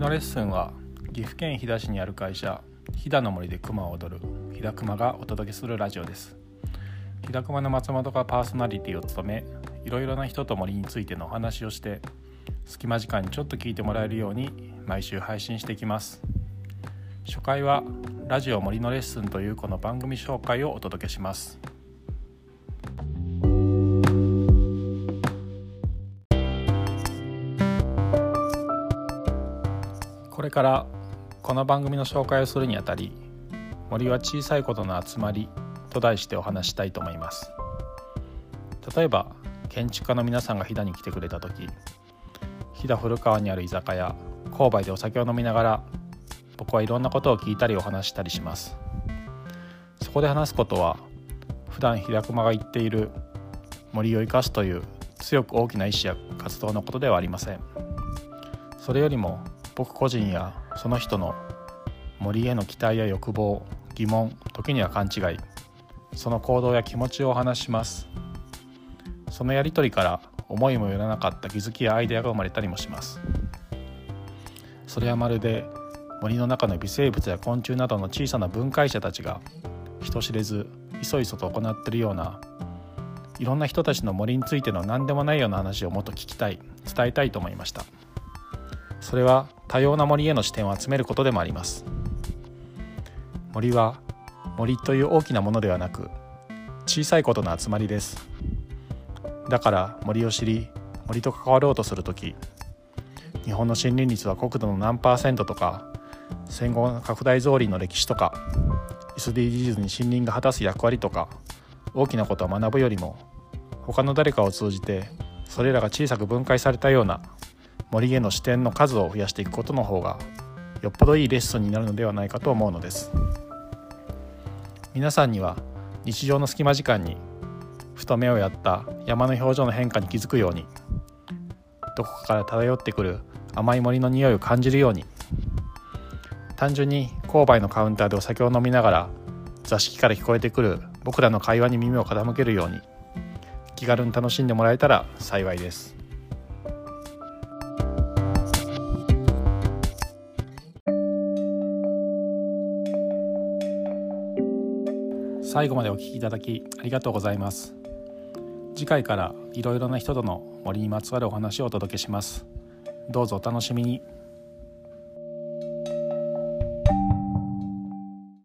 のレッスンは岐阜県飛騨市にある会社飛騨の森で熊を踊る飛騨熊がお届けするラジオです。飛騨熊の松本がパーソナリティを務めいろいろな人と森についてのお話をして隙間時間にちょっと聞いてもらえるように毎週配信していきます。初回はラジオ森のレッスンというこの番組紹介をお届けします。これからこの番組の紹介をするにあたり森は小さいことの集まりと題してお話したいと思います。例えば建築家の皆さんが飛騨に来てくれた時飛騨古川にある居酒屋購買でお酒を飲みながら僕はいろんなことを聞いたりお話したりします。そこで話すことは普段平熊が言っている森を生かすという強く大きな意志や活動のことではありません。それよりも僕個人やその人の森への期待や欲望疑問時には勘違いその行動や気持ちをお話します。そのやり取りから思いもよらなかった気づきやアイデアが生まれたりもします。それはまるで森の中の微生物や昆虫などの小さな分解者たちが人知れずいそいそと行っているようないろんな人たちの森についての何でもないような話をもっと聞きたい伝えたいと思いました。それは多様な森への視点を集めることでもあります。森は森という大きなものではなく小さいことの集まりです。だから森を知り森と関わろうとする時日本の森林率は国土の何パーセントとか戦後の拡大増林の歴史とか SDGs に森林が果たす役割とか大きなことを学ぶよりも他の誰かを通じてそれらが小さく分解されたような森への視点の数を増やしていくことの方がよっぽどいいレッスンになるのではないかと思うのです。皆さんには日常の隙間時間にふと目をやった山の表情の変化に気づくようにどこかから漂ってくる甘い森の匂いを感じるように単純に購買のカウンターでお酒を飲みながら座敷から聞こえてくる僕らの会話に耳を傾けるように気軽に楽しんでもらえたら幸いです。最後までお聞きいただきありがとうございます。次回からいろいろな人との森にまつわるお話をお届けします。どうぞお楽しみに。